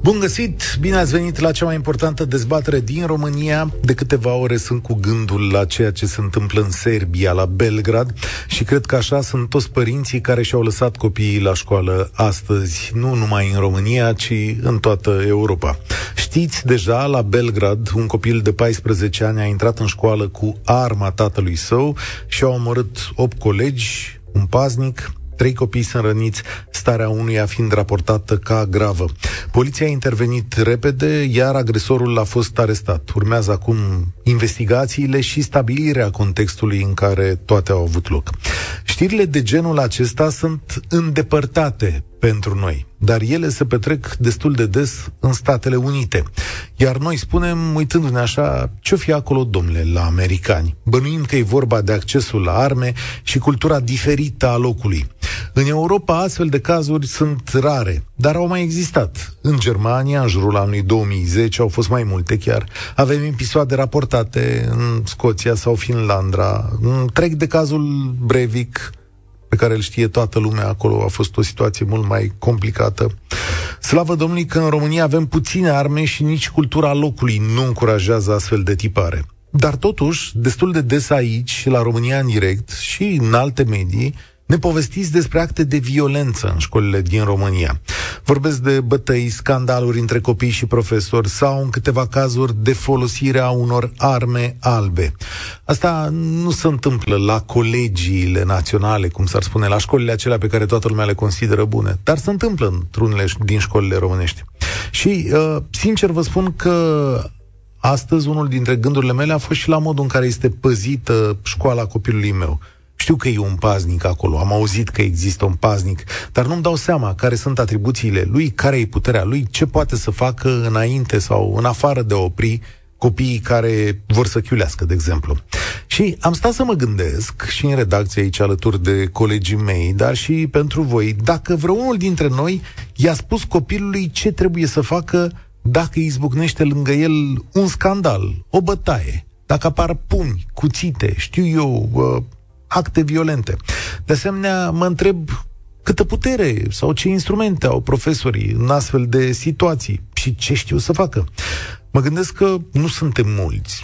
Bun găsit! Bine ați venit la cea mai importantă dezbatere din România. De câteva ore sunt cu gândul la ceea ce se întâmplă în Serbia, la Belgrad și cred că așa sunt toți părinții care și-au lăsat copiii la școală astăzi, nu numai în România, ci în toată Europa. Știți, deja la Belgrad, un copil de 14 ani a intrat în școală cu arma tatălui său și a omorât 8 colegi, un paznic, Trei copii sunt răniți, starea unuia fiind raportată ca gravă. Poliția a intervenit repede, iar agresorul a fost arestat. Urmează acum investigațiile și stabilirea contextului în care toate au avut loc. Știrile de genul acesta sunt îndepărtate pentru noi, dar ele se petrec destul de des în Statele Unite. Iar noi spunem, uitându-ne așa, ce-o fi acolo, domnule, la americani? Bănuim că e vorba de accesul la arme și cultura diferită a locului. În Europa, astfel de cazuri sunt rare, dar au mai existat. În Germania, în jurul anului 2010, au fost mai multe chiar. Avem episoade raportate în Scoția sau Finlanda. Trec de cazul Breivik, pe care îl știe toată lumea acolo, a fost o situație mult mai complicată. Slavă Domnului că în România avem puține arme și nici cultura locului nu încurajează astfel de tipare. Dar totuși, destul de des aici, la România în direct și în alte medii, ne povestiți despre acte de violență în școlile din România. Vorbesc de bătăi, scandaluri între copii și profesori sau, în câteva cazuri, de folosirea unor arme albe. Asta nu se întâmplă la colegiile naționale, cum s-ar spune, la școlile acelea pe care toată lumea le consideră bune, dar se întâmplă într-unele din școlile românești. Și, uh, sincer, vă spun că astăzi unul dintre gândurile mele a fost și la modul în care este păzită școala copilului meu. Știu că e un paznic acolo, am auzit că există un paznic, dar nu-mi dau seama care sunt atribuțiile lui, care e puterea lui, ce poate să facă înainte sau în afară de a opri copiii care vor să chiulească, de exemplu. Și am stat să mă gândesc și în redacție aici alături de colegii mei, dar și pentru voi, dacă vreunul dintre noi i-a spus copilului ce trebuie să facă dacă izbucnește lângă el un scandal, o bătaie, dacă apar pumni, cuțite, știu eu, acte violente. De asemenea, mă întreb câtă putere sau ce instrumente au profesorii în astfel de situații și ce știu să facă. Mă gândesc că nu suntem mulți.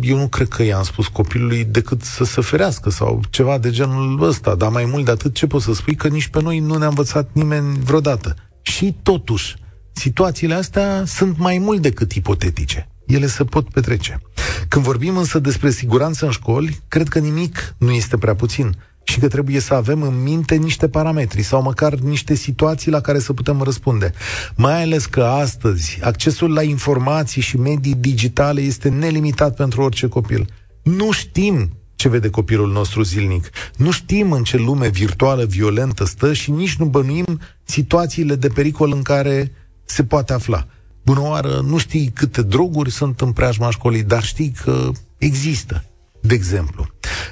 Eu nu cred că i-am spus copilului decât să se ferească sau ceva de genul ăsta, dar mai mult de atât ce pot să spui că nici pe noi nu ne-a învățat nimeni vreodată. Și totuși, situațiile astea sunt mai mult decât ipotetice ele se pot petrece. Când vorbim însă despre siguranță în școli, cred că nimic nu este prea puțin și că trebuie să avem în minte niște parametri sau măcar niște situații la care să putem răspunde. Mai ales că astăzi accesul la informații și medii digitale este nelimitat pentru orice copil. Nu știm ce vede copilul nostru zilnic. Nu știm în ce lume virtuală violentă stă și nici nu bănuim situațiile de pericol în care se poate afla. Bună oară, nu știi câte droguri sunt în preajma școlii, dar știi că există, de exemplu.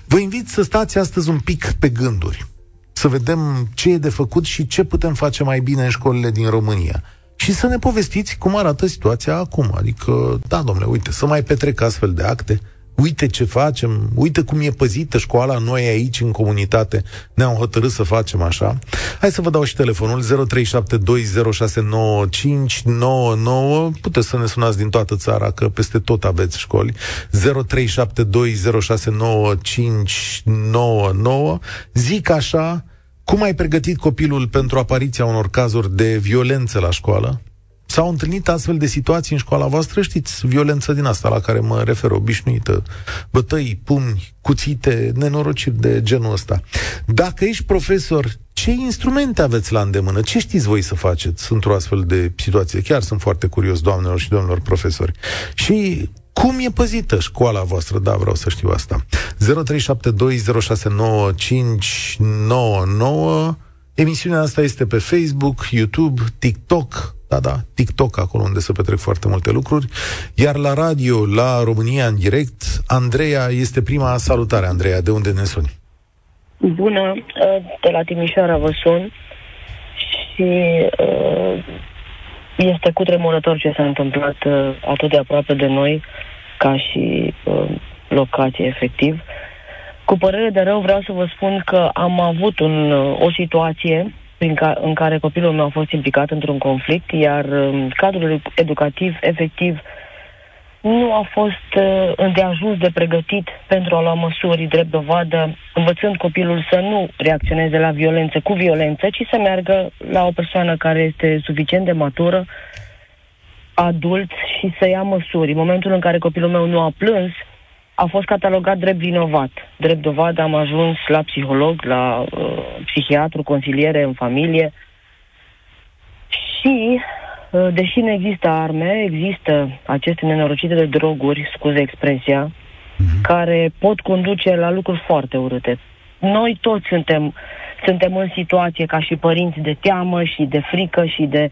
Vă invit să stați astăzi un pic pe gânduri, să vedem ce e de făcut și ce putem face mai bine în școlile din România. Și să ne povestiți cum arată situația acum. Adică, da, domnule, uite, să mai petrec astfel de acte, uite ce facem, uite cum e păzită școala, noi aici în comunitate ne-am hotărât să facem așa. Hai să vă dau și telefonul 0372069599. Puteți să ne sunați din toată țara, că peste tot aveți școli. 0372069599. Zic așa, cum ai pregătit copilul pentru apariția unor cazuri de violență la școală? S-au întâlnit astfel de situații în școala voastră, știți, violență din asta la care mă refer, obișnuită, bătăi, pumni, cuțite, nenorociri de genul ăsta. Dacă ești profesor, ce instrumente aveți la îndemână? Ce știți voi să faceți într-o astfel de situație? Chiar sunt foarte curios, doamnelor și domnilor profesori. Și cum e păzită școala voastră? Da, vreau să știu asta. 0372069599 Emisiunea asta este pe Facebook, YouTube, TikTok, da, da, TikTok, acolo unde se petrec foarte multe lucruri. Iar la radio, la România în direct, Andreea este prima salutare. Andreea, de unde ne suni? Bună, de la Timișoara vă sun și uh, este tremurător ce s-a întâmplat uh, atât de aproape de noi ca și uh, locație, efectiv. Cu părere de rău vreau să vă spun că am avut un, o situație prin ca, în care copilul meu a fost implicat într-un conflict, iar um, cadrul educativ, efectiv, nu a fost uh, îndeajuns de pregătit pentru a lua măsuri drept dovadă, învățând copilul să nu reacționeze la violență cu violență, ci să meargă la o persoană care este suficient de matură, adult și să ia măsuri. În momentul în care copilul meu nu a plâns, a fost catalogat drept vinovat. Drept dovadă am ajuns la psiholog, la uh, psihiatru, consiliere în familie și Uh, deși nu există arme, există aceste nenorocite de droguri, scuze expresia, uh-huh. care pot conduce la lucruri foarte urâte. Noi toți suntem, suntem în situație ca și părinți de teamă și de frică și de...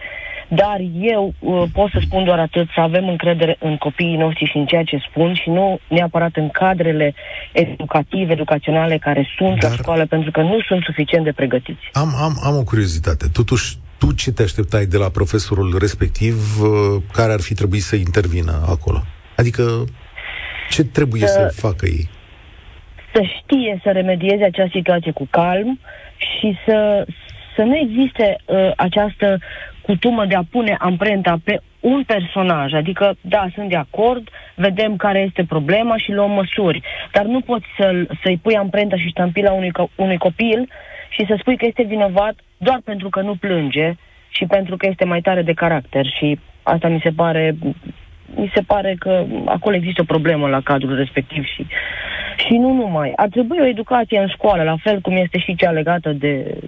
Dar eu uh, pot să spun doar atât, să avem încredere în copiii noștri și în ceea ce spun și nu neapărat în cadrele educative, educaționale care sunt Dar... la școală, pentru că nu sunt suficient de pregătiți. Am, am, am o curiozitate. Totuși, tu ce te așteptai de la profesorul respectiv uh, care ar fi trebuit să intervină acolo? Adică ce trebuie să, să facă ei? Să știe să remedieze acea situație cu calm și să, să nu existe uh, această cutumă de a pune amprenta pe un personaj. Adică, da, sunt de acord, vedem care este problema și luăm măsuri. Dar nu poți să să-i pui amprenta și ștampila unui, unui copil și să spui că este vinovat doar pentru că nu plânge și pentru că este mai tare de caracter și asta mi se pare mi se pare că acolo există o problemă la cadrul respectiv și, și nu numai. Ar trebui o educație în școală, la fel cum este și cea legată de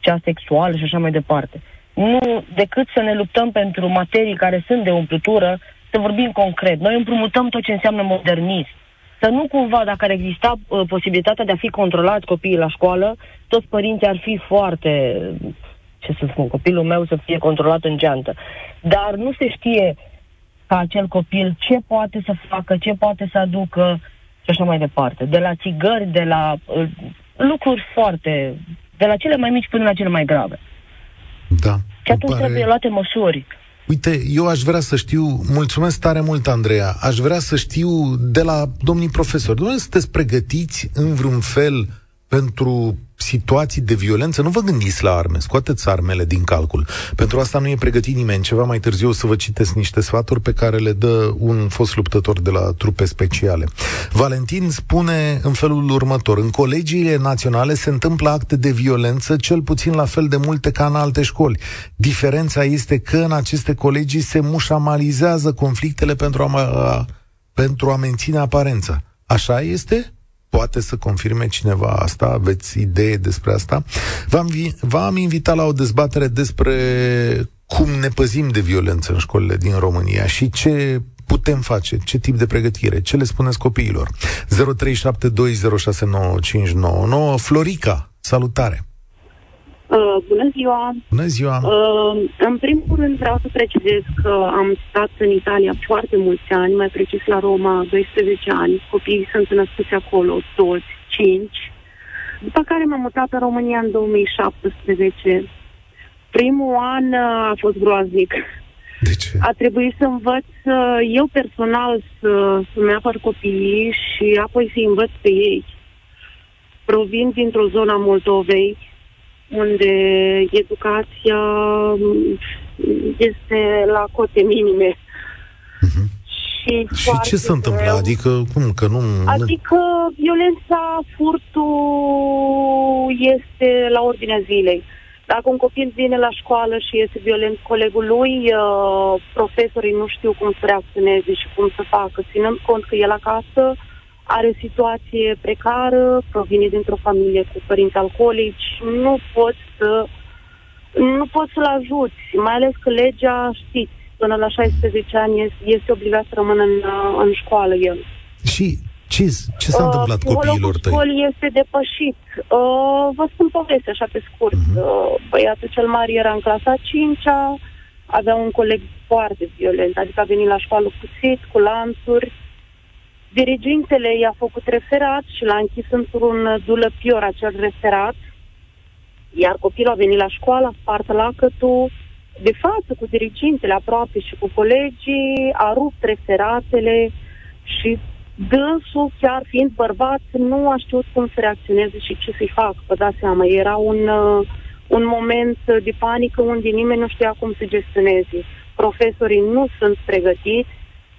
cea sexuală și așa mai departe. Nu decât să ne luptăm pentru materii care sunt de umplutură, să vorbim concret. Noi împrumutăm tot ce înseamnă modernism să nu cumva, dacă ar exista uh, posibilitatea de a fi controlat copiii la școală, toți părinții ar fi foarte, ce să spun, copilul meu să fie controlat în geantă. Dar nu se știe ca acel copil ce poate să facă, ce poate să aducă și așa mai departe. De la țigări, de la uh, lucruri foarte, de la cele mai mici până la cele mai grave. Da. Și atunci pare... trebuie luate măsuri. Uite, eu aș vrea să știu, mulțumesc tare mult, Andreea, aș vrea să știu de la domnii profesori, dumneavoastră sunteți pregătiți în vreun fel pentru situații de violență, nu vă gândiți la arme, scoateți armele din calcul. Pentru asta nu e pregătit nimeni. Ceva mai târziu o să vă citesc niște sfaturi pe care le dă un fost luptător de la trupe speciale. Valentin spune în felul următor, în colegiile naționale se întâmplă acte de violență cel puțin la fel de multe ca în alte școli. Diferența este că în aceste colegii se mușamalizează conflictele pentru a, pentru a menține aparența. Așa este? Poate să confirme cineva asta? Aveți idee despre asta? V-am, v-am invitat la o dezbatere despre cum ne păzim de violență în școlile din România și ce putem face, ce tip de pregătire, ce le spuneți copiilor. 0372069599 Florica, salutare! Uh, bună ziua! Bună ziua! Uh, în primul rând vreau să precizez că am stat în Italia foarte mulți ani, mai precis la Roma 12 ani. Copiii sunt născuți acolo, toți, 5. După care m-am mutat în România în 2017. Primul an uh, a fost groaznic. De ce? A trebuit să învăț uh, eu personal să, să-mi apăr copiii și apoi să-i învăț pe ei. Provin dintr-o zonă a Moldovei, unde educația este la cote minime. Uh-huh. Și, și ce se întâmplă? Greu. Adică, cum, că nu... Adică violența, furtul este la ordinea zilei. Dacă un copil vine la școală și este violent colegul lui, uh, profesorii nu știu cum să reacționeze și cum să facă, ținând cont că el acasă uh, are o situație precară, provine dintr-o familie cu părinți alcoolici, nu poți să nu poți să-l ajuți, mai ales că legea, știți, până la 16 ani este, este obligat să rămână în, în școală el. Și ce, ce s-a uh, întâmplat copiilor tăi? școlii este depășit. Uh, vă spun povestea așa pe scurt. Uh-huh. Uh, băiatul cel mare era în clasa 5 avea un coleg foarte violent, adică a venit la școală cuțit, cu lanțuri, Dirigintele i-a făcut referat și l-a închis într-un dulăpior acel referat, iar copilul a venit la școală, a spart lacătul, de față cu dirigintele aproape și cu colegii, a rupt referatele și dânsul, chiar fiind bărbat, nu a știut cum să reacționeze și ce să-i facă, vă dați seama. Era un, uh, un moment de panică unde nimeni nu știa cum să gestioneze. Profesorii nu sunt pregătiți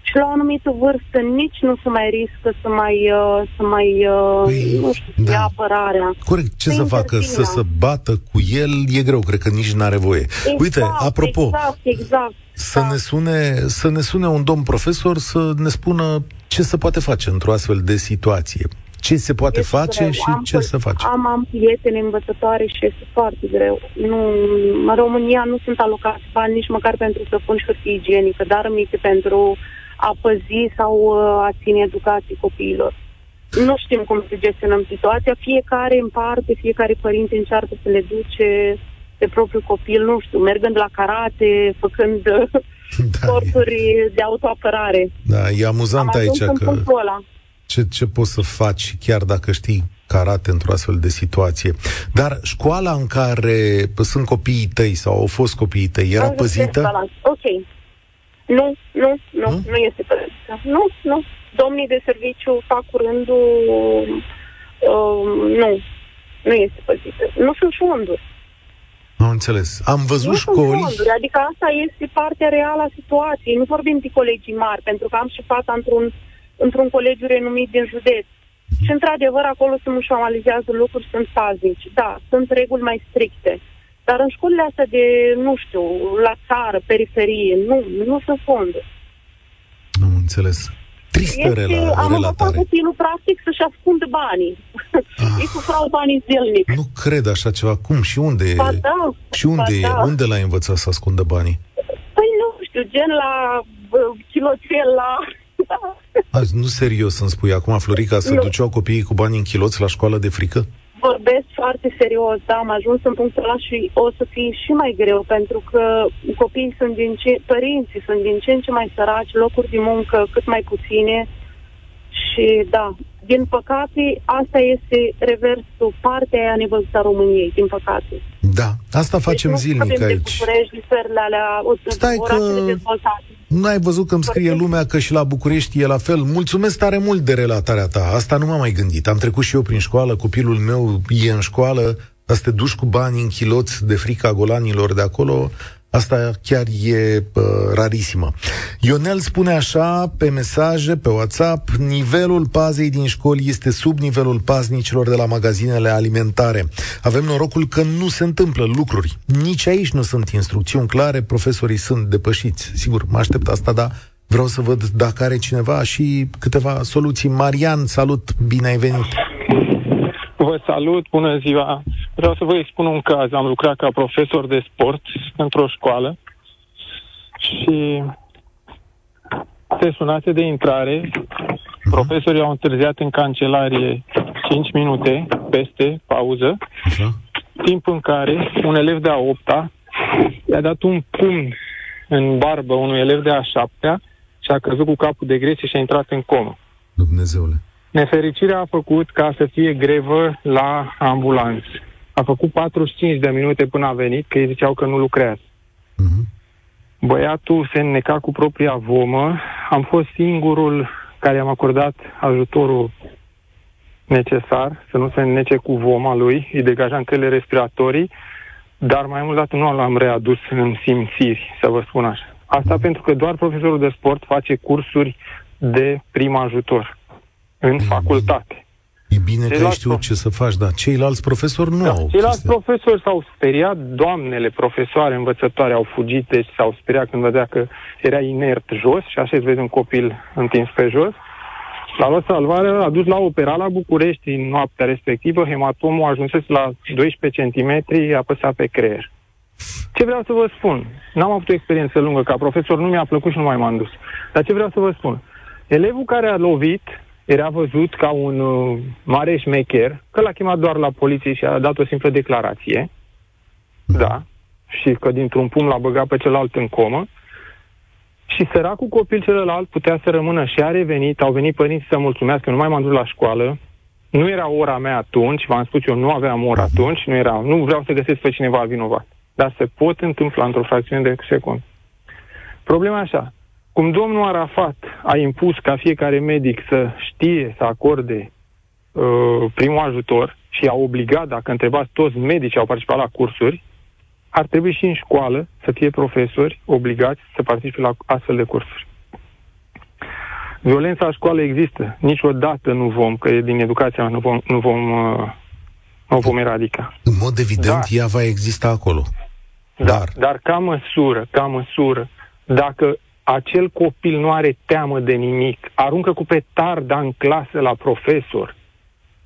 și la o anumită vârstă nici nu se mai riscă să mai, uh, să mai uh, păi, nu știu, da. ia apărarea. Corect, ce să, să facă? Să se bată cu el e greu, cred că nici n-are voie. Exact, Uite, apropo, exact, exact, să, da. ne sune, să ne sune un domn profesor să ne spună ce se poate face într-o astfel de situație. Ce se poate este face greu. și am ce să face? Am, am prieteni învățătoare și este foarte greu. Nu, în România nu sunt alocați bani nici măcar pentru să pun și hârtie igienică, dar mici pentru a păzi sau uh, a ține educații copiilor. Nu știm cum să gestionăm situația. Fiecare în parte, fiecare părinte încearcă să le duce pe propriul copil, nu știu, mergând la karate, făcând da, sporturi e... de autoapărare. Da, e amuzant Am aici că ce, ce poți să faci chiar dacă știi karate într-o astfel de situație. Dar școala în care sunt copiii tăi sau au fost copiii tăi era păzită? Ok. Nu, nu, nu, nu, nu este păzită. Nu, nu. Domnii de serviciu fac curândul... Uh, nu, nu este păzită. Nu sunt fonduri. Nu înțeles. Am văzut nu școli... Fonduri, adică asta este partea reală a situației. Nu vorbim de colegii mari, pentru că am și fata într-un, într-un colegiu renumit din județ. Și, într-adevăr, acolo se mușamalizează lucruri, sunt paznici. Da, sunt reguli mai stricte. Dar în școlile astea de, nu știu, la țară, periferie, nu, nu sunt fonduri. Nu înțeles. Tristă este, rela, am relatare. Am copilul, practic, să-și ascundă banii. Ah. Ei cu frau banii zilnic. Nu cred așa ceva. Cum? Și unde ba da, Și unde ba e? Da. Unde l-ai învățat să ascundă banii? Păi nu știu, gen la uh, chiloțel, la... Da. Azi, nu serios să-mi spui acum, Florica, să nu. duceau copiii cu bani în chiloți la școală de frică? Vorbesc foarte serios, da, am ajuns în punctul ăla și o să fie și mai greu, pentru că copiii sunt din ce, părinții sunt din ce în ce mai săraci, locuri de muncă cât mai puține și da, din păcate, asta este reversul, partea aia nevăzută a României, din păcate. Da, asta facem deci zilnic aici. De alea, Stai că nu ai văzut că îmi scrie lumea că și la București e la fel. Mulțumesc tare mult de relatarea ta. Asta nu m-am mai gândit. Am trecut și eu prin școală, copilul meu e în școală, să te duci cu bani în chiloți de frica golanilor de acolo, Asta chiar e uh, rarisimă. Ionel spune așa pe mesaje, pe WhatsApp, nivelul pazei din școli este sub nivelul paznicilor de la magazinele alimentare. Avem norocul că nu se întâmplă lucruri. Nici aici nu sunt instrucțiuni clare, profesorii sunt depășiți. Sigur, mă aștept asta, dar vreau să văd dacă are cineva și câteva soluții. Marian, salut, bine ai venit! Vă salut, bună ziua! Vreau să vă expun un caz. Am lucrat ca profesor de sport într-o școală și se sunase de intrare. Profesorii au întârziat în cancelarie 5 minute peste pauză, Așa. timp în care un elev de a opta i-a dat un pumn în barbă unui elev de a șaptea și a căzut cu capul de gresie și a intrat în comă. Dumnezeule. Nefericirea a făcut ca să fie grevă la ambulanță. A făcut 45 de minute până a venit, că ei ziceau că nu lucrează. Uh-huh. Băiatul se înneca cu propria vomă. Am fost singurul care am acordat ajutorul necesar, să nu se înnece cu voma lui, îi degajam căile respiratorii, dar mai mult dată nu l-am readus în simțiri, să vă spun așa. Asta pentru că doar profesorul de sport face cursuri de prim ajutor în facultate. E bine că ai știut ce să faci, dar ceilalți profesori nu da, au. Ceilalți chestia. profesori s-au speriat, doamnele profesoare, învățătoare au fugit, deci s-au speriat când vedea că era inert jos și așa îți vezi un copil întins pe jos. L-a luat salvare, a dus la opera la București în noaptea respectivă, hematomul a ajuns la 12 cm, a apăsat pe creier. Ce vreau să vă spun? N-am avut o experiență lungă ca profesor, nu mi-a plăcut și nu mai m-am dus. Dar ce vreau să vă spun? Elevul care a lovit era văzut ca un uh, mare șmecher, că l-a chemat doar la poliție și a dat o simplă declarație, da, și că dintr-un pum l-a băgat pe celălalt în comă, și săracul copil celălalt putea să rămână și a revenit, au venit părinții să mulțumească, nu mai m-am dus la școală, nu era ora mea atunci, v-am spus eu, nu aveam ora atunci, nu, era, nu vreau să găsesc pe cineva vinovat. Dar se pot întâmpla într-o fracțiune de secund. Problema așa, cum domnul Arafat a impus ca fiecare medic să știe să acorde uh, primul ajutor și a obligat, dacă întrebați toți medicii au participat la cursuri, ar trebui și în școală să fie profesori obligați să participe la astfel de cursuri. Violența la școală există. Niciodată nu vom, că e din educația nu vom, nu vom, uh, nu vom eradica. În mod evident, dar, ea va exista acolo. Da, dar, dar ca măsură, ca măsură, dacă acel copil nu are teamă de nimic, aruncă cu petarda în clasă la profesor,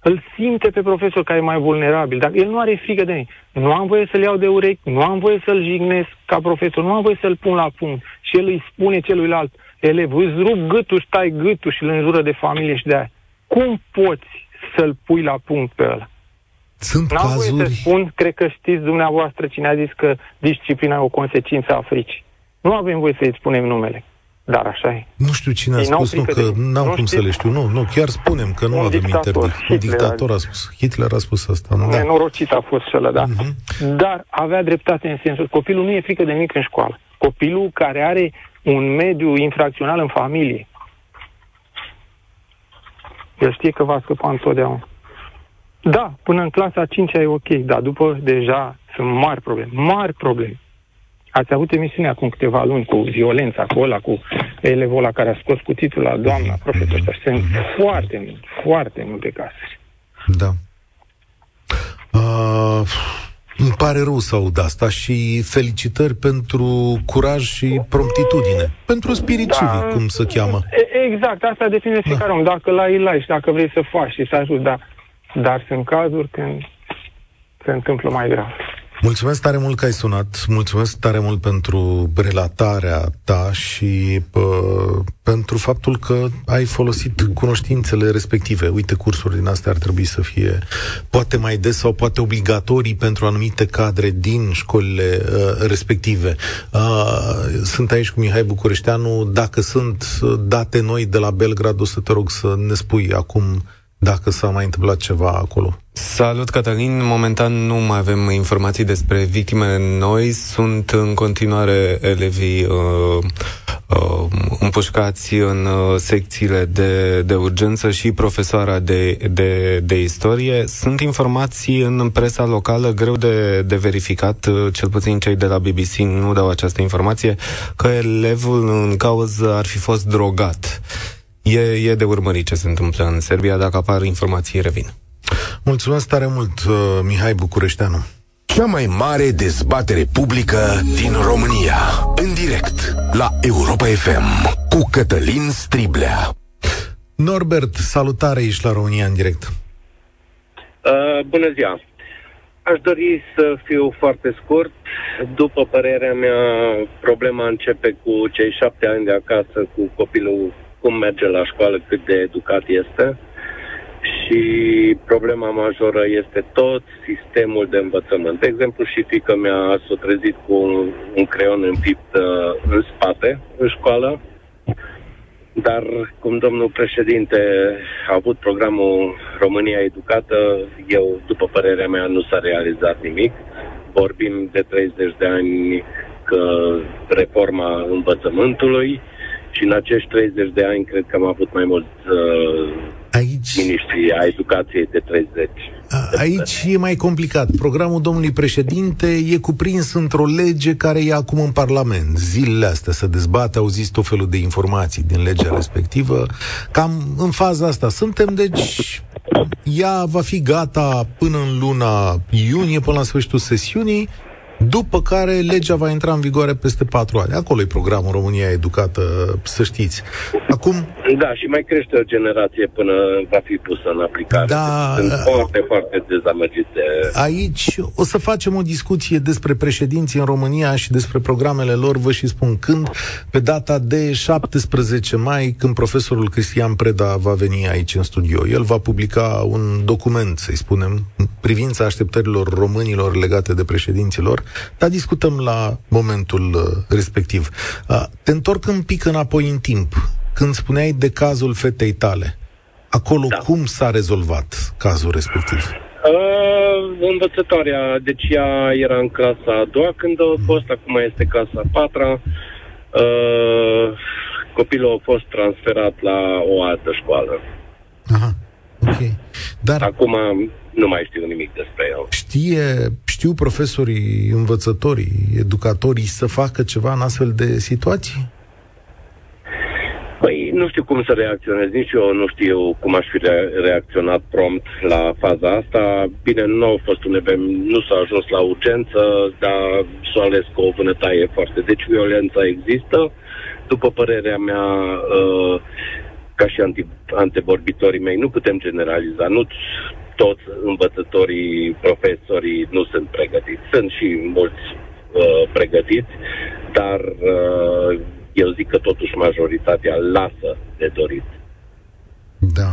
îl simte pe profesor care e mai vulnerabil. Dacă el nu are frică de nimic, nu am voie să-l iau de urechi, nu am voie să-l jignesc ca profesor, nu am voie să-l pun la punct. Și el îi spune celuilalt, elev, îți rup gâtul, stai gâtul și îl înjură de familie și de aia. Cum poți să-l pui la punct pe ăla? Sunt N-am cazuri... voie să spun, cred că știți dumneavoastră cine a zis că disciplina e o consecință a fricii. Nu avem voie să-i spunem numele. Dar așa e. Nu știu cine a Ei spus, nu, că n-am nu cum știți? să le știu. Nu, nu, chiar spunem că nu un avem interdict. Un dictator a spus. Hitler a spus asta. Nu? Da. Nenorocit a fost cel da. Uh-huh. Dar avea dreptate în sensul copilul nu e frică de nimic în școală. Copilul care are un mediu infracțional în familie, el știe că va scăpa întotdeauna. Da, până în clasa 5 e ok, dar după deja sunt mari probleme, mari probleme. Ați avut emisiune acum câteva luni cu violența, cu ăla, cu elevul ăla care a scos cu titlul la doamna profesor. Mm-hmm. Sunt foarte multe, foarte multe cazuri. Da. Uh, îmi pare rău să aud asta și felicitări pentru curaj și promptitudine. Pentru spirit da, civic, cum se cheamă. Exact, asta define fiecare da. om. Dacă la el și dacă vrei să faci și să ajut, da. Dar sunt cazuri când se întâmplă mai grav. Mulțumesc tare mult că ai sunat, mulțumesc tare mult pentru relatarea ta și pă, pentru faptul că ai folosit cunoștințele respective. Uite, cursuri din astea ar trebui să fie poate mai des sau poate obligatorii pentru anumite cadre din școlile uh, respective. Uh, sunt aici cu Mihai Bucureșteanu. Dacă sunt date noi de la Belgrad, o să te rog să ne spui acum dacă s-a mai întâmplat ceva acolo. Salut, Cătălin. Momentan nu mai avem informații despre victime noi. Sunt în continuare elevii uh, uh, împușcați în uh, secțiile de, de urgență și profesoara de, de, de istorie. Sunt informații în presa locală greu de, de verificat, uh, cel puțin cei de la BBC nu dau această informație, că elevul în cauză ar fi fost drogat. E, e de urmărit ce se întâmplă în Serbia. Dacă apar informații, revin. Mulțumesc tare mult, uh, Mihai Bucureșteanu. Cea mai mare dezbatere publică din România. În direct la Europa FM cu Cătălin Striblea. Norbert, salutare, ești la România în direct. Uh, bună ziua! Aș dori să fiu foarte scurt. După părerea mea, problema începe cu cei șapte ani de acasă, cu copilul cum merge la școală, cât de educat este. Și problema majoră este tot sistemul de învățământ. De exemplu, și fică mea s-a trezit cu un, un creion împipt uh, în spate, în școală, dar cum domnul președinte a avut programul România Educată, eu, după părerea mea, nu s-a realizat nimic. Vorbim de 30 de ani că reforma învățământului, și în acești 30 de ani cred că am avut mai mulți uh, aici, miniștri a educației de 30. Aici e mai complicat. Programul domnului președinte e cuprins într-o lege care e acum în Parlament. Zilele astea să dezbate, au zis tot felul de informații din legea respectivă. Cam în faza asta suntem, deci ea va fi gata până în luna iunie, până la sfârșitul sesiunii după care legea va intra în vigoare peste patru ani. Acolo e programul România Educată, să știți. Acum... Da, și mai crește o generație până va fi pusă în aplicare. Da, Sunt foarte, foarte dezamăgit de... Aici o să facem o discuție despre președinții în România și despre programele lor, vă și spun când, pe data de 17 mai, când profesorul Cristian Preda va veni aici în studio. El va publica un document, să-i spunem, privința așteptărilor românilor legate de președinților dar discutăm la momentul uh, respectiv. Uh, te întorc un pic înapoi în timp, când spuneai de cazul fetei tale. Acolo da. cum s-a rezolvat cazul respectiv? Uh, învățătoarea, deci ea era în clasa a doua când a fost, acum este clasa a patra. Uh, copilul a fost transferat la o altă școală. Aha, ok. Dar Acum nu mai știu nimic despre el. știe, știu profesorii, învățătorii, educatorii să facă ceva în astfel de situații? Păi nu știu cum să reacționez, nici eu nu știu cum aș fi re- reacționat prompt la faza asta. Bine, nu au fost unde nu s-a ajuns la urgență, dar s-a ales cu o vânătaie foarte. Deci violența există. După părerea mea, uh, ca și anti, antevorbitorii mei, nu putem generaliza. Nu toți învățătorii, profesorii nu sunt pregătiți. Sunt și mulți uh, pregătiți, dar uh, eu zic că totuși majoritatea lasă de dorit. Da.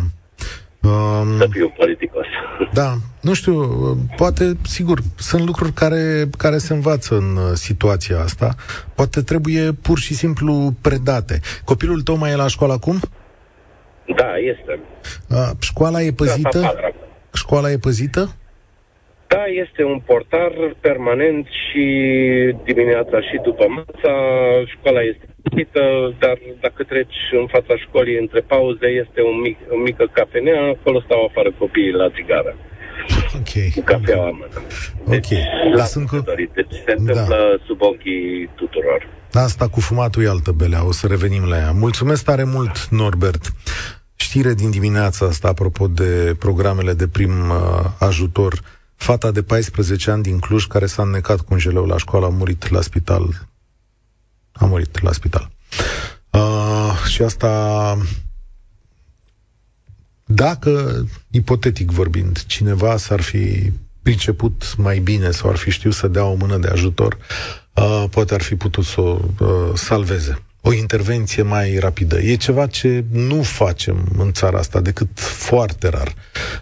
Um, Să fiu politicos. Da, nu știu, poate, sigur, sunt lucruri care, care se învață în uh, situația asta. Poate trebuie pur și simplu predate. Copilul tău mai e la școală acum? Da, este. Uh, școala e Asta păzită? padra. Școala e păzită? Da, este un portar permanent și dimineața și după masa. Școala este păzită, dar dacă treci în fața școlii între pauze, este un mic, o mică cafenea, acolo stau afară copiii la țigară. Ok. Cu cafeaua în mână. Ok. la Dar sunt sunt cu- dorit. Deci se întâmplă sub ochii tuturor. Asta cu fumatul e altă belea, o să revenim la ea. Mulțumesc tare mult, Norbert. Știre din dimineața asta, apropo de programele de prim uh, ajutor. Fata de 14 ani din Cluj, care s-a înnecat cu un jeleu la școală, a murit la spital. A murit la spital. Uh, și asta dacă, ipotetic vorbind, cineva s-ar fi priceput mai bine sau ar fi știut să dea o mână de ajutor, uh, poate ar fi putut să o uh, salveze. O intervenție mai rapidă. E ceva ce nu facem în țara asta decât foarte rar.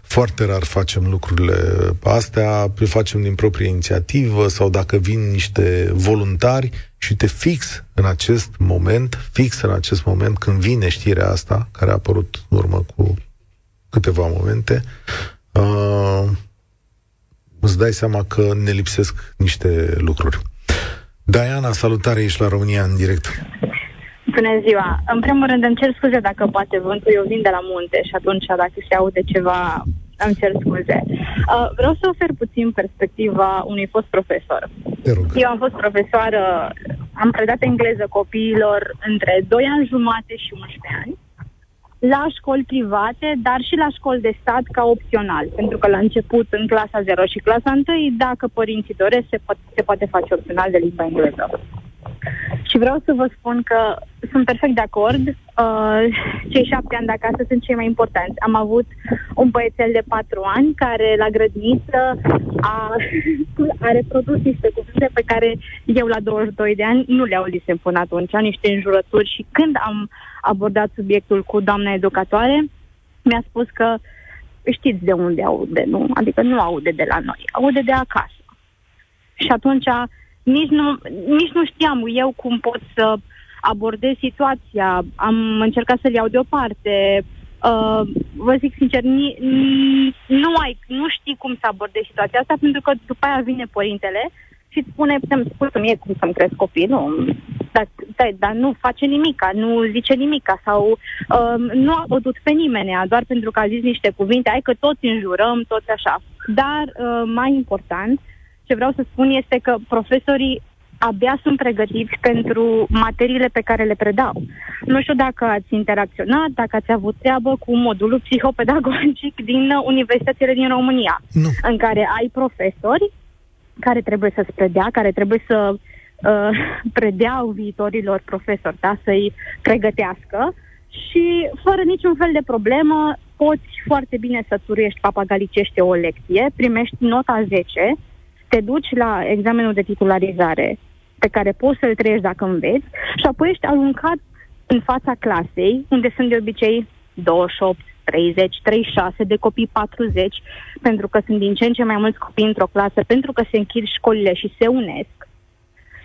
Foarte rar facem lucrurile astea, le facem din proprie inițiativă sau dacă vin niște voluntari și uite fix în acest moment, fix în acest moment când vine știrea asta, care a apărut în urmă cu câteva momente, uh, îți dai seama că ne lipsesc niște lucruri. Diana, salutare, ești la România în direct. Bună ziua! În primul rând îmi cer scuze dacă poate vântul, eu vin de la munte și atunci dacă se aude ceva, îmi cer scuze. Uh, vreau să ofer puțin perspectiva unui fost profesor. Te rog. Eu am fost profesoară, am predat engleză copiilor între 2 ani jumate și 11 ani, la școli private, dar și la școli de stat ca opțional, pentru că la început, în clasa 0 și clasa 1, dacă părinții doresc, se, po- se poate face opțional de limba engleză. Și vreau să vă spun că sunt perfect de acord. Uh, cei șapte ani de acasă sunt cei mai importanți. Am avut un băiețel de patru ani care la grădiniță a, a reprodus niște cuvinte pe care eu la 22 de ani nu le-au lisem până atunci, niște înjurături și când am abordat subiectul cu doamna educatoare, mi-a spus că știți de unde aude, nu? Adică nu aude de la noi, aude de acasă. Și atunci nici nu, nici nu știam eu cum pot să abordez situația. Am încercat să-l iau deoparte. Uh, vă zic sincer, ni, ni, nu, ai, nu știi cum să abordezi situația asta, pentru că după aia vine părintele și îți spune, să-mi spui mie cum să-mi cresc copilul, dar, dar, dar nu face nimica, nu zice nimica sau uh, nu a bătut pe nimeni, doar pentru că a zis niște cuvinte, hai că toți înjurăm, toți așa. Dar, uh, mai important, ce vreau să spun este că profesorii abia sunt pregătiți pentru materiile pe care le predau. Nu știu dacă ați interacționat, dacă ați avut treabă cu modulul psihopedagogic din universitățile din România, Nu. în care ai profesori care trebuie să-ți predea, care trebuie să uh, predeau viitorilor profesori, da, să-i pregătească și fără niciun fel de problemă poți foarte bine să turuiești papagalicește o lecție, primești nota 10, te duci la examenul de titularizare pe care poți să-l trăiești dacă înveți și apoi ești aruncat în fața clasei, unde sunt de obicei 28, 30, 36 de copii, 40, pentru că sunt din ce în ce mai mulți copii într-o clasă, pentru că se închid școlile și se unesc.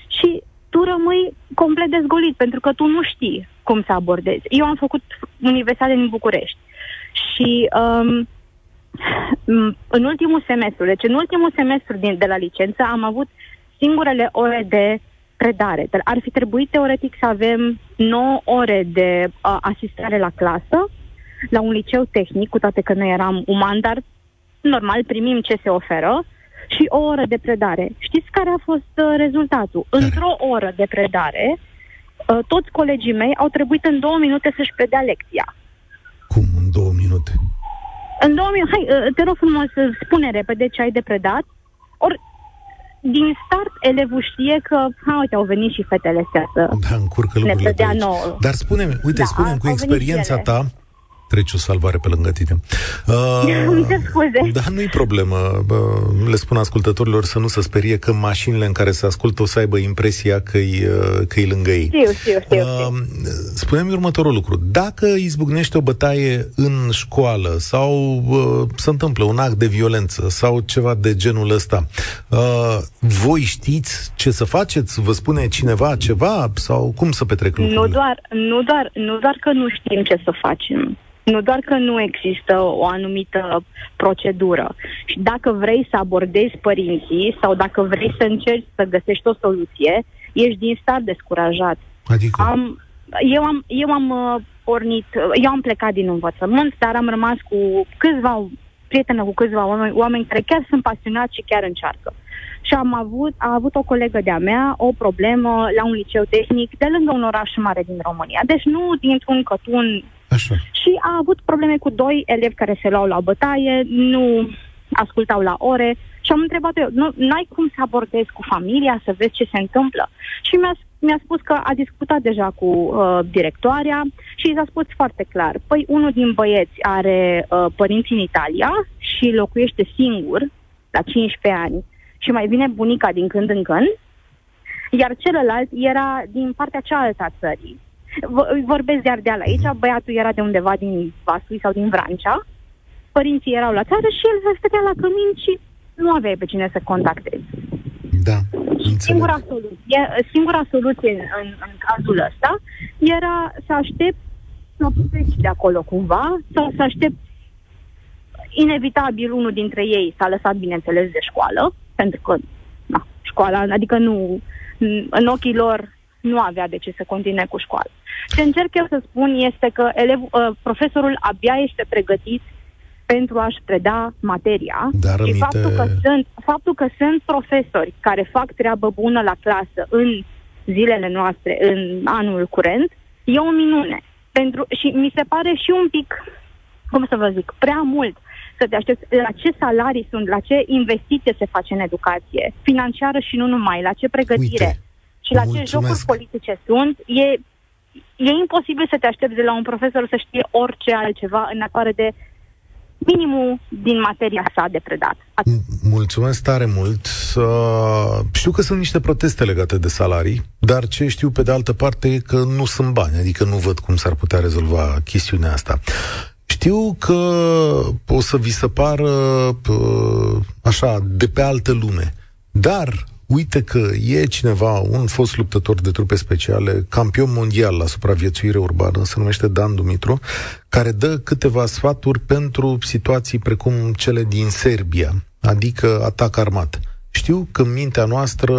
Și tu rămâi complet dezgolit, pentru că tu nu știi cum să abordezi. Eu am făcut Universitatea din București și um, m- în ultimul semestru, deci în ultimul semestru din, de la licență am avut singurele ore de predare. Dar ar fi trebuit teoretic să avem 9 ore de uh, asistare la clasă la un liceu tehnic, cu toate că noi eram uman, dar normal primim ce se oferă și o oră de predare. Știți care a fost uh, rezultatul? Într-o oră de predare, uh, toți colegii mei au trebuit în două minute să-și predea lecția. Cum în două minute? În două minute, hai, uh, te rog frumos, spune repede ce ai de predat. Ori, din start, elevul știe că, ha, uite, au venit și fetele astea să Da, încurcă ne lucrurile pe predea aici. nouă. Dar spune-mi, uite, Da, spune cu au venit experiența ele. ta, treci o salvare pe lângă tine. Uh, Îmi cer scuze. Da, nu-i problemă. Uh, le spun ascultătorilor să nu se sperie că mașinile în care se ascultă o să aibă impresia că-i, uh, că-i lângă ei. Știu, știu, știu, știu. Uh, spune-mi următorul lucru. Dacă izbucnește o bătaie în școală sau uh, se întâmplă un act de violență sau ceva de genul ăsta, uh, voi știți ce să faceți? Vă spune cineva ceva? Sau cum să petrec lucrurile? Nu doar, nu, doar, nu doar că nu știm ce să facem, nu doar că nu există o anumită procedură. Și dacă vrei să abordezi părinții sau dacă vrei să încerci să găsești o soluție, ești din start descurajat. Adică? Am, eu am, eu am uh, pornit, uh, eu am plecat din învățământ, dar am rămas cu câțiva prietenă cu câțiva oameni, oameni care chiar sunt pasionați și chiar încearcă. Și am avut, a avut o colegă de-a mea o problemă la un liceu tehnic de lângă un oraș mare din România. Deci nu dintr-un cătun. Așa. Și a avut probleme cu doi elevi care se luau la bătaie, nu ascultau la ore și am întrebat eu, nu, n-ai cum să abordezi cu familia, să vezi ce se întâmplă? Și mi-a, mi-a spus că a discutat deja cu uh, directoarea și i-a spus foarte clar, păi unul din băieți are uh, părinți în Italia și locuiește singur la 15 ani și mai vine bunica din când în când, iar celălalt era din partea cealaltă a țării. V- vorbesc de Ardeal aici, băiatul era de undeva din Vaslui sau din Vrancea, părinții erau la țară și el stătea la cămin și nu aveai pe cine să contactezi. Da, Singura înțeleg. soluție, singura soluție în, în, în cazul ăsta era să aștept să pleci de acolo cumva sau să aștept inevitabil unul dintre ei s-a lăsat, bineînțeles, de școală, pentru că na, școala, adică nu, în ochii lor nu avea de ce să continue cu școală. Ce încerc eu să spun este că elev, uh, profesorul abia este pregătit pentru a-și preda materia Dar și rămite- faptul că, sunt, faptul că sunt profesori care fac treabă bună la clasă în zilele noastre, în anul curent, e o minune. Pentru, și mi se pare și un pic, cum să vă zic, prea mult să te aștepți la ce salarii sunt, la ce investiție se face în educație, financiară și nu numai, la ce pregătire Uite, și la ce mulțumesc. jocuri politice sunt, e, e imposibil să te aștepți de la un profesor să știe orice altceva în afară de minimul din materia sa de predat. Atât. M- Mulțumesc tare mult. Uh, știu că sunt niște proteste legate de salarii, dar ce știu pe de altă parte e că nu sunt bani, adică nu văd cum s-ar putea rezolva chestiunea asta. Știu că o să vi se pară uh, așa, de pe altă lume, dar uite că e cineva, un fost luptător de trupe speciale, campion mondial la supraviețuire urbană, se numește Dan Dumitru, care dă câteva sfaturi pentru situații precum cele din Serbia, adică atac armat. Știu că în mintea noastră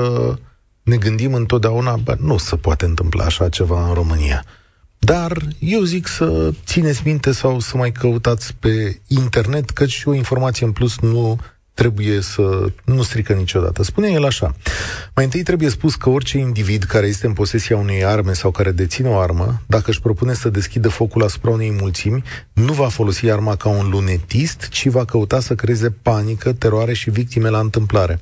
ne gândim întotdeauna, bă, nu se poate întâmpla așa ceva în România. Dar eu zic să țineți minte sau să mai căutați pe internet, căci și o informație în plus nu trebuie să nu strică niciodată. Spune el așa. Mai întâi trebuie spus că orice individ care este în posesia unei arme sau care deține o armă, dacă își propune să deschidă focul asupra unei mulțimi, nu va folosi arma ca un lunetist, ci va căuta să creeze panică, teroare și victime la întâmplare.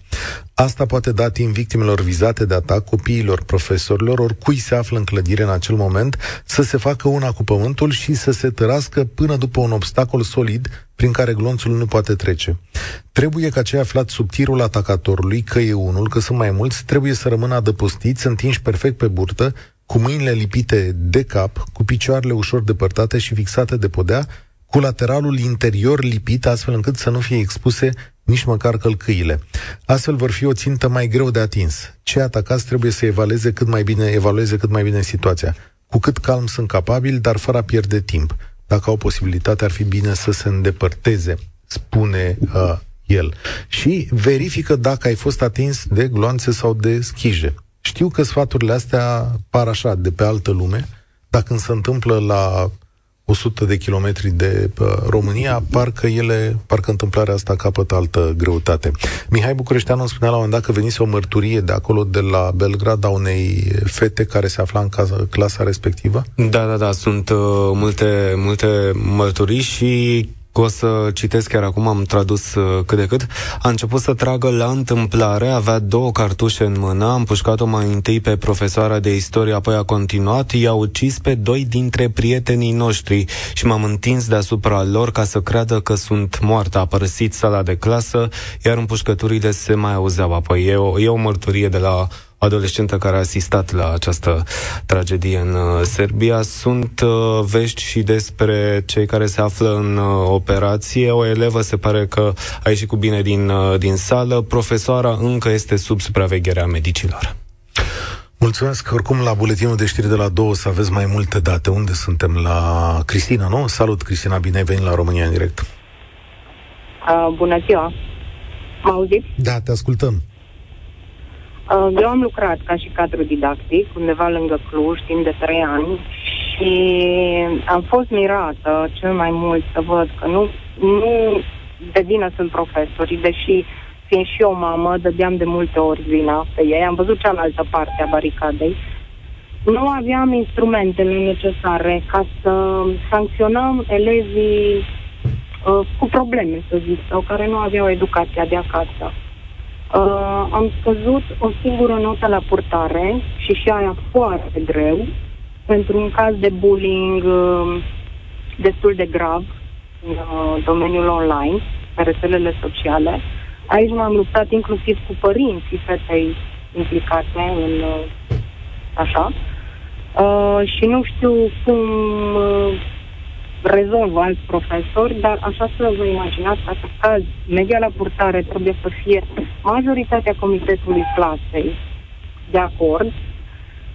Asta poate da timp victimelor vizate de atac, copiilor, profesorilor, oricui se află în clădire în acel moment, să se facă una cu pământul și să se tărască până după un obstacol solid prin care glonțul nu poate trece. Trebuie ca cei aflați sub tirul atacatorului, că e unul, că sunt mai mulți, trebuie să rămână adăpostiți, întinși perfect pe burtă, cu mâinile lipite de cap, cu picioarele ușor depărtate și fixate de podea, cu lateralul interior lipit, astfel încât să nu fie expuse nici măcar călcâile. Astfel vor fi o țintă mai greu de atins. Cei atacați trebuie să evalueze cât mai bine, evalueze cât mai bine situația. Cu cât calm sunt capabili, dar fără a pierde timp. Dacă au posibilitatea, ar fi bine să se îndepărteze, spune uh, el. Și verifică dacă ai fost atins de gloanțe sau de schije. Știu știu că sfaturile astea par așa, de pe altă lume, dar când se întâmplă la 100 de kilometri de uh, România, parcă ele, parcă întâmplarea asta capătă altă greutate. Mihai Bucureșteanu îmi spunea la un moment dat că venise o mărturie de acolo, de la Belgrad, a unei fete care se afla în casa, clasa respectivă? Da, da, da, sunt uh, multe, multe mărturii și o să citesc chiar acum, am tradus uh, cât de cât. A început să tragă la întâmplare, avea două cartușe în mână, am pușcat-o mai întâi pe profesoara de istorie, apoi a continuat, i-a ucis pe doi dintre prietenii noștri și m-am întins deasupra lor ca să creadă că sunt moartă. A părăsit sala de clasă, iar împușcăturile se mai auzeau apoi. E o, e o mărturie de la adolescentă care a asistat la această tragedie în uh, Serbia. Sunt uh, vești și despre cei care se află în uh, operație. O elevă se pare că a ieșit cu bine din, uh, din sală. Profesoara încă este sub supravegherea medicilor. Mulțumesc. Oricum, la buletinul de știri de la două să aveți mai multe date. Unde suntem? La Cristina, nu? Salut, Cristina, bine ai venit la România în direct. Uh, bună ziua! Mă auziți? Da, te ascultăm. Uh, eu am lucrat ca și cadru didactic undeva lângă Cluj timp de trei ani și am fost mirată cel mai mult să văd că nu, nu de vină sunt profesorii, deși fiind și eu mamă, dădeam de multe ori vina pe ei. Am văzut cealaltă parte a baricadei. Nu aveam instrumentele necesare ca să sancționăm elevii uh, cu probleme, să zic, sau care nu aveau educația de acasă. Uh, am scăzut o singură notă la purtare și și aia foarte greu pentru un caz de bullying uh, destul de grav în uh, domeniul online, pe rețelele sociale. Aici m-am luptat inclusiv cu părinții fetei implicate în uh, așa. Uh, și nu știu cum uh, rezolvă alți profesori, dar așa să vă imaginați că caz, media la purtare trebuie să fie majoritatea comitetului clasei de acord,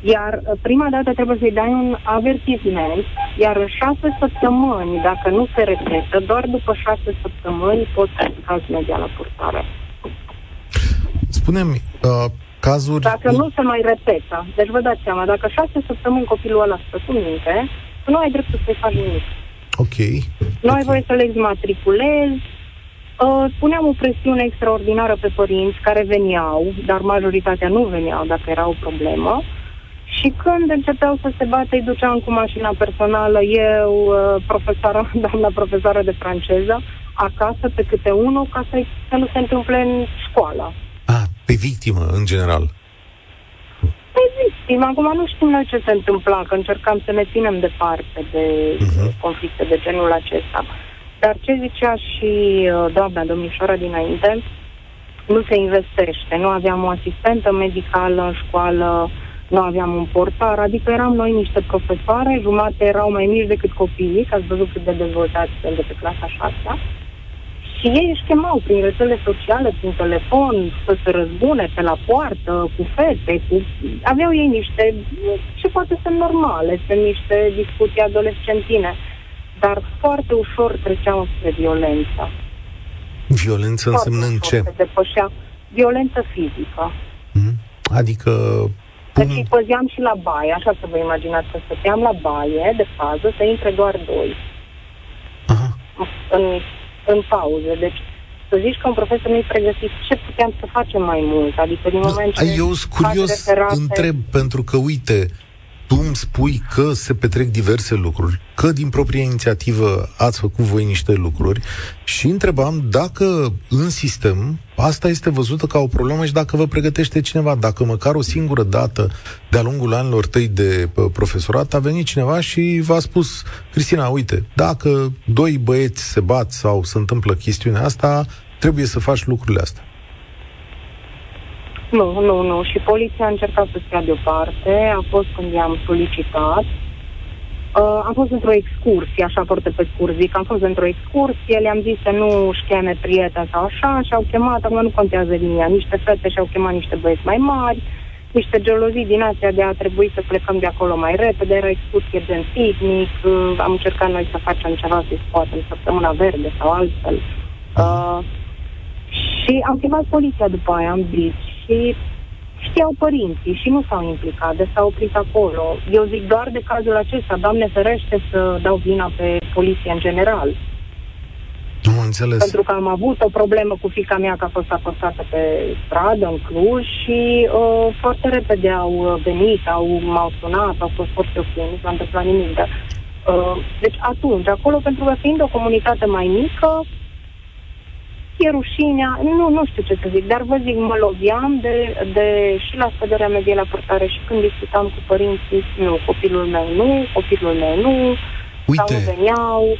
iar uh, prima dată trebuie să-i dai un avertisment, iar în șase săptămâni, dacă nu se repetă, doar după șase săptămâni poți să caz media la purtare. Spune-mi, uh, cazuri... Dacă nu se mai repetă, deci vă dați seama, dacă șase săptămâni copilul ăla stă cu minte, nu ai dreptul să-i faci nimic. Ok. Nu ai Ok. voie să le exmatriculezi. Uh, puneam o presiune extraordinară pe părinți care veneau, dar majoritatea nu veneau dacă era o problemă. Și când începeau să se bată, îi duceam cu mașina personală, eu, uh, profesoara, doamna profesoară de franceză, acasă pe câte unul, ca să, să nu se întâmple în școală. Ah, pe victimă, în general. Pe victim, acum nu știm noi ce se întâmpla, că încercam să ne ținem departe de Mhm. uh-huh. conflicte de genul acesta. Dar ce zicea și uh, doamna domnișoara dinainte, nu se investește. Nu aveam o asistentă medicală în școală, nu aveam un portar, adică eram noi niște profesoare, jumate erau mai mici decât copiii, că ați văzut cât de dezvoltați sunt de pe clasa 6 și ei își chemau prin rețele sociale, prin telefon, să se răzbune pe la poartă, cu fete, cu... Aveau ei niște, ce poate sunt normale, sunt niște discuții adolescentine, dar foarte ușor treceau spre violență. Violență Foarte însemnând ușor ce? Se depășea violență fizică. Hmm? Adică... Deci Cum? îi păzeam și la baie, așa să vă imaginați că stăteam la baie de fază să intre doar doi. Aha. în, în pauze. Deci să zici că un profesor nu-i pregătit, ce puteam să facem mai mult? Adică din moment ce Eu sunt curios, faci referate- întreb, pentru că, uite, tu îmi spui că se petrec diverse lucruri, că din proprie inițiativă ați făcut voi niște lucruri și întrebam dacă în sistem asta este văzută ca o problemă și dacă vă pregătește cineva, dacă măcar o singură dată de-a lungul anilor tăi de pă, profesorat a venit cineva și v-a spus, Cristina, uite, dacă doi băieți se bat sau se întâmplă chestiunea asta, trebuie să faci lucrurile astea. Nu, nu, nu. Și poliția a încercat să stea deoparte. A fost când i-am solicitat. Uh, am fost într-o excursie, așa foarte pe scurt zic. Am fost într-o excursie, le-am zis să nu își cheme prieteni sau așa și au chemat, acum nu contează linia, niște fete și-au chemat niște băieți mai mari, niște gelozii din astea de a trebui să plecăm de acolo mai repede, era excursie de picnic, uh, am încercat noi să facem ceva să poate în săptămâna verde sau altfel. Uh, și am chemat poliția după aia, am zis. Și știau părinții și nu s-au implicat, de s-au oprit acolo. Eu zic doar de cazul acesta, Doamne ferește să dau vina pe poliție în general. Nu înțeles. Pentru că am avut o problemă cu fica mea că a fost acostată pe stradă, în Cluj și uh, foarte repede au venit, au, m-au sunat, au fost foarte ok, nu s-a întâmplat nimic. Dar, uh, deci atunci, acolo, pentru că fiind o comunitate mai mică, e rușinea, nu, nu știu ce să zic, dar vă zic, mă loviam de, de și la scăderea mediei la purtare și când discutam cu părinții, nu, copilul meu nu, copilul meu nu, Uite, sau nu veneau.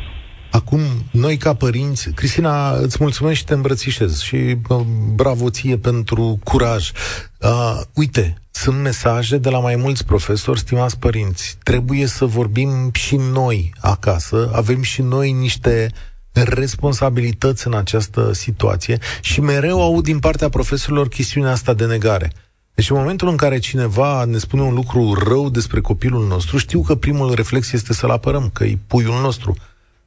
Acum, noi ca părinți, Cristina, îți mulțumesc și te îmbrățișez și uh, bravo ție pentru curaj. Uh, uite, sunt mesaje de la mai mulți profesori, stimați părinți. Trebuie să vorbim și noi acasă, avem și noi niște responsabilități în această situație și mereu aud din partea profesorilor chestiunea asta de negare. Deci în momentul în care cineva ne spune un lucru rău despre copilul nostru, știu că primul reflex este să-l apărăm, că e puiul nostru.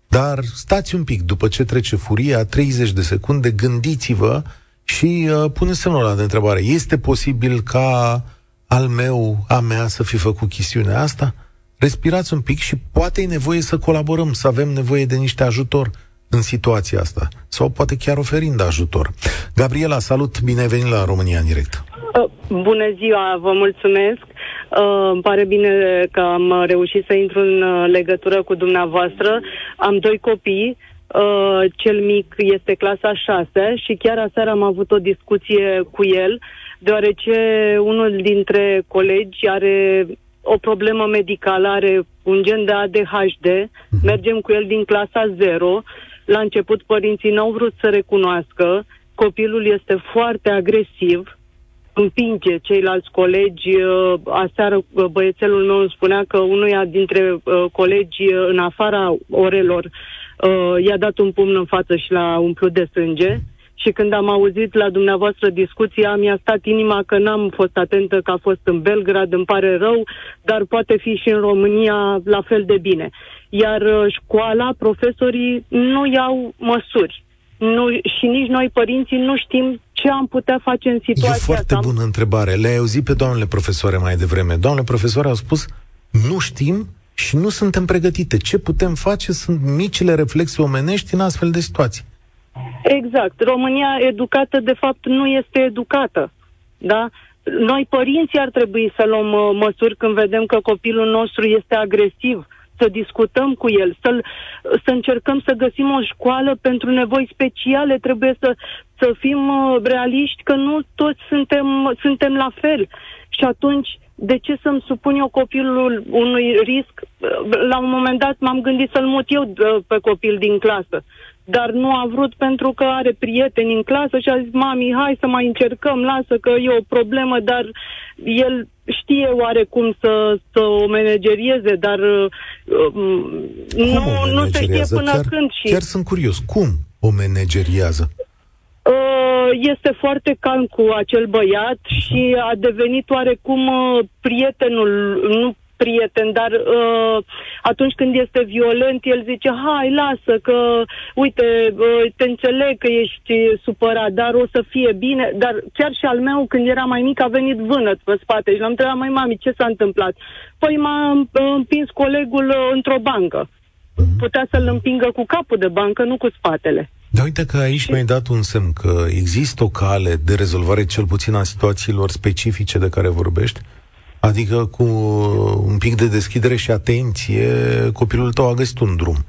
Dar stați un pic, după ce trece furia, 30 de secunde, gândiți-vă și uh, puneți semnul ăla de întrebare. Este posibil ca al meu, a mea să fi făcut chestiunea asta? Respirați un pic și poate e nevoie să colaborăm, să avem nevoie de niște ajutor în situația asta. Sau poate chiar oferind ajutor. Gabriela, salut, bine ai venit la România în direct. Uh, bună ziua, vă mulțumesc. Uh, îmi pare bine că am reușit să intru în uh, legătură cu dumneavoastră. Am doi copii. Uh, cel mic este clasa 6 și chiar aseară am avut o discuție cu el, deoarece unul dintre colegi are o problemă medicală, are un gen de ADHD, mhm. mergem cu el din clasa 0. La început părinții n-au vrut să recunoască, copilul este foarte agresiv, împinge ceilalți colegi. Uh, aseară uh, băiețelul meu îmi spunea că unuia dintre uh, colegi în afara orelor i-a dat un pumn în față și l-a umplut de sânge. Și când am auzit la dumneavoastră discuția, mi-a stat inima că n-am fost atentă că a fost în Belgrad, îmi pare rău, dar poate fi și în România la fel de bine. Iar școala, profesorii nu iau măsuri nu, și nici noi, părinții, nu știm ce am putea face în situația asta. E foarte asta. bună întrebare. Le-ai auzit pe doamnele profesoare mai devreme. Doamnele profesoare au spus, nu știm și nu suntem pregătite. Ce putem face sunt micile reflexe omenești în astfel de situații. Exact. România educată, de fapt, nu este educată. Da? Noi, părinții, ar trebui să luăm uh, măsuri când vedem că copilul nostru este agresiv, să discutăm cu el, să să încercăm să găsim o școală pentru nevoi speciale. Trebuie să, să fim uh, realiști că nu toți suntem, suntem la fel. Și atunci, de ce să-mi supun eu copilul unui risc? Uh, la un moment dat m-am gândit să-l mut eu uh, pe copil din clasă dar nu a vrut pentru că are prieteni în clasă și a zis, mami, hai să mai încercăm, lasă că e o problemă, dar el știe oarecum să, să o managerieze, dar uh, nu, nu se știe până chiar, când. Și... Chiar sunt curios, cum o manageriază? Uh, este foarte calm cu acel băiat și a devenit oarecum uh, prietenul, nu prieten, dar uh, atunci când este violent, el zice, hai, lasă, că, uite, uh, te înțeleg că ești supărat, dar o să fie bine. Dar chiar și al meu, când era mai mic, a venit vânăt pe spate și l-am întrebat, mai mami, ce s-a întâmplat? Păi m-a împins colegul uh, într-o bancă. Mhm. Putea să-l împingă cu capul de bancă, nu cu spatele. Da, uite că aici mi-ai dat un semn că există o cale de rezolvare, cel puțin a situațiilor specifice de care vorbești, Adică cu un pic de deschidere și atenție, copilul tău a găsit un drum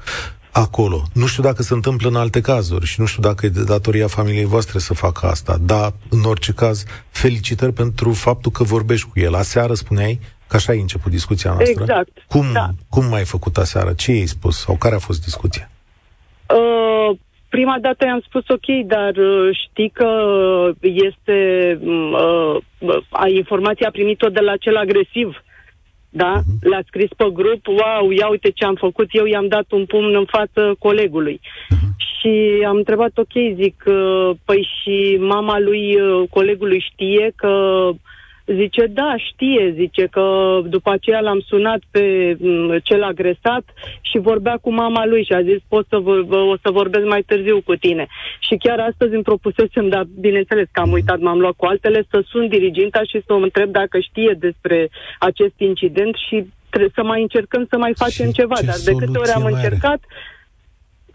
acolo. Nu știu dacă se întâmplă în alte cazuri și nu știu dacă e de datoria familiei voastre să facă asta, dar în orice caz, felicitări pentru faptul că vorbești cu el. Aseară spuneai că așa ai început discuția noastră. Exact. Cum, da. cum ai făcut aseară? Ce i-ai spus? Sau care a fost discuția? Uh, prima dată i-am spus ok, dar uh, știi că este uh, uh, informația primit-o de la cel agresiv. Da? Uh-huh. L-a scris pe grup, wow, ia uite ce am făcut, eu i-am dat un pumn în față colegului. Uh-huh. Și am întrebat, ok, zic, uh, păi și mama lui uh, colegului știe că Zice, da, știe, zice că după aceea l-am sunat pe m, cel agresat și vorbea cu mama lui și a zis, pot să vor, o să vorbesc mai târziu cu tine. Și chiar astăzi îmi propusesem, dar bineînțeles că am uitat, m-am luat cu altele, să sun diriginta și să o întreb dacă știe despre acest incident și tre- să mai încercăm să mai facem Și ceva. ce Dar de câte ori am soluție mai are? încercat,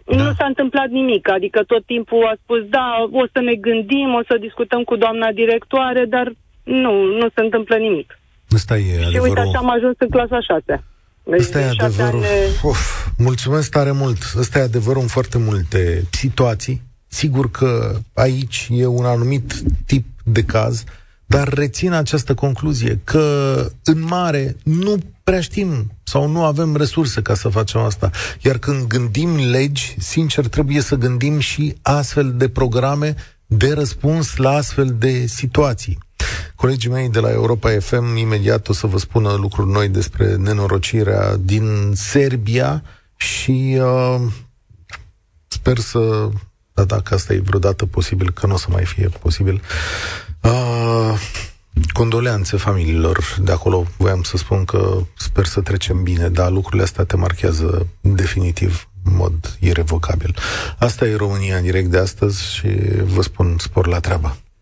Da. nu s-a întâmplat nimic, adică tot timpul a spus, da, o să ne gândim, o să discutăm cu doamna directoare, dar nu, nu se întâmplă nimic. Ăsta e Și uite, adevărul. așa am ajuns în clasa 6. Deci, Ăsta e din șase adevărul. ani- Uf, mulțumesc tare mult. Ăsta e adevărul în foarte multe situații. Sigur că aici e un anumit tip de caz, dar rețin această concluzie că în mare nu prea știm sau nu avem resurse ca să facem asta. Iar când gândim legi, sincer, trebuie să gândim și astfel de programe de răspuns la astfel de situații. Colegii mei de la Europa FM imediat o să vă spună lucruri noi despre nenorocirea din Serbia și uh, sper să, da, dacă asta e vreodată posibil, că nu o să mai fie posibil, uh, condoleanțe familiilor de acolo. Voiam să spun că sper să trecem bine, dar lucrurile astea te marchează definitiv în mod irrevocabil. Asta e România în direct de astăzi și vă spun spor la treabă.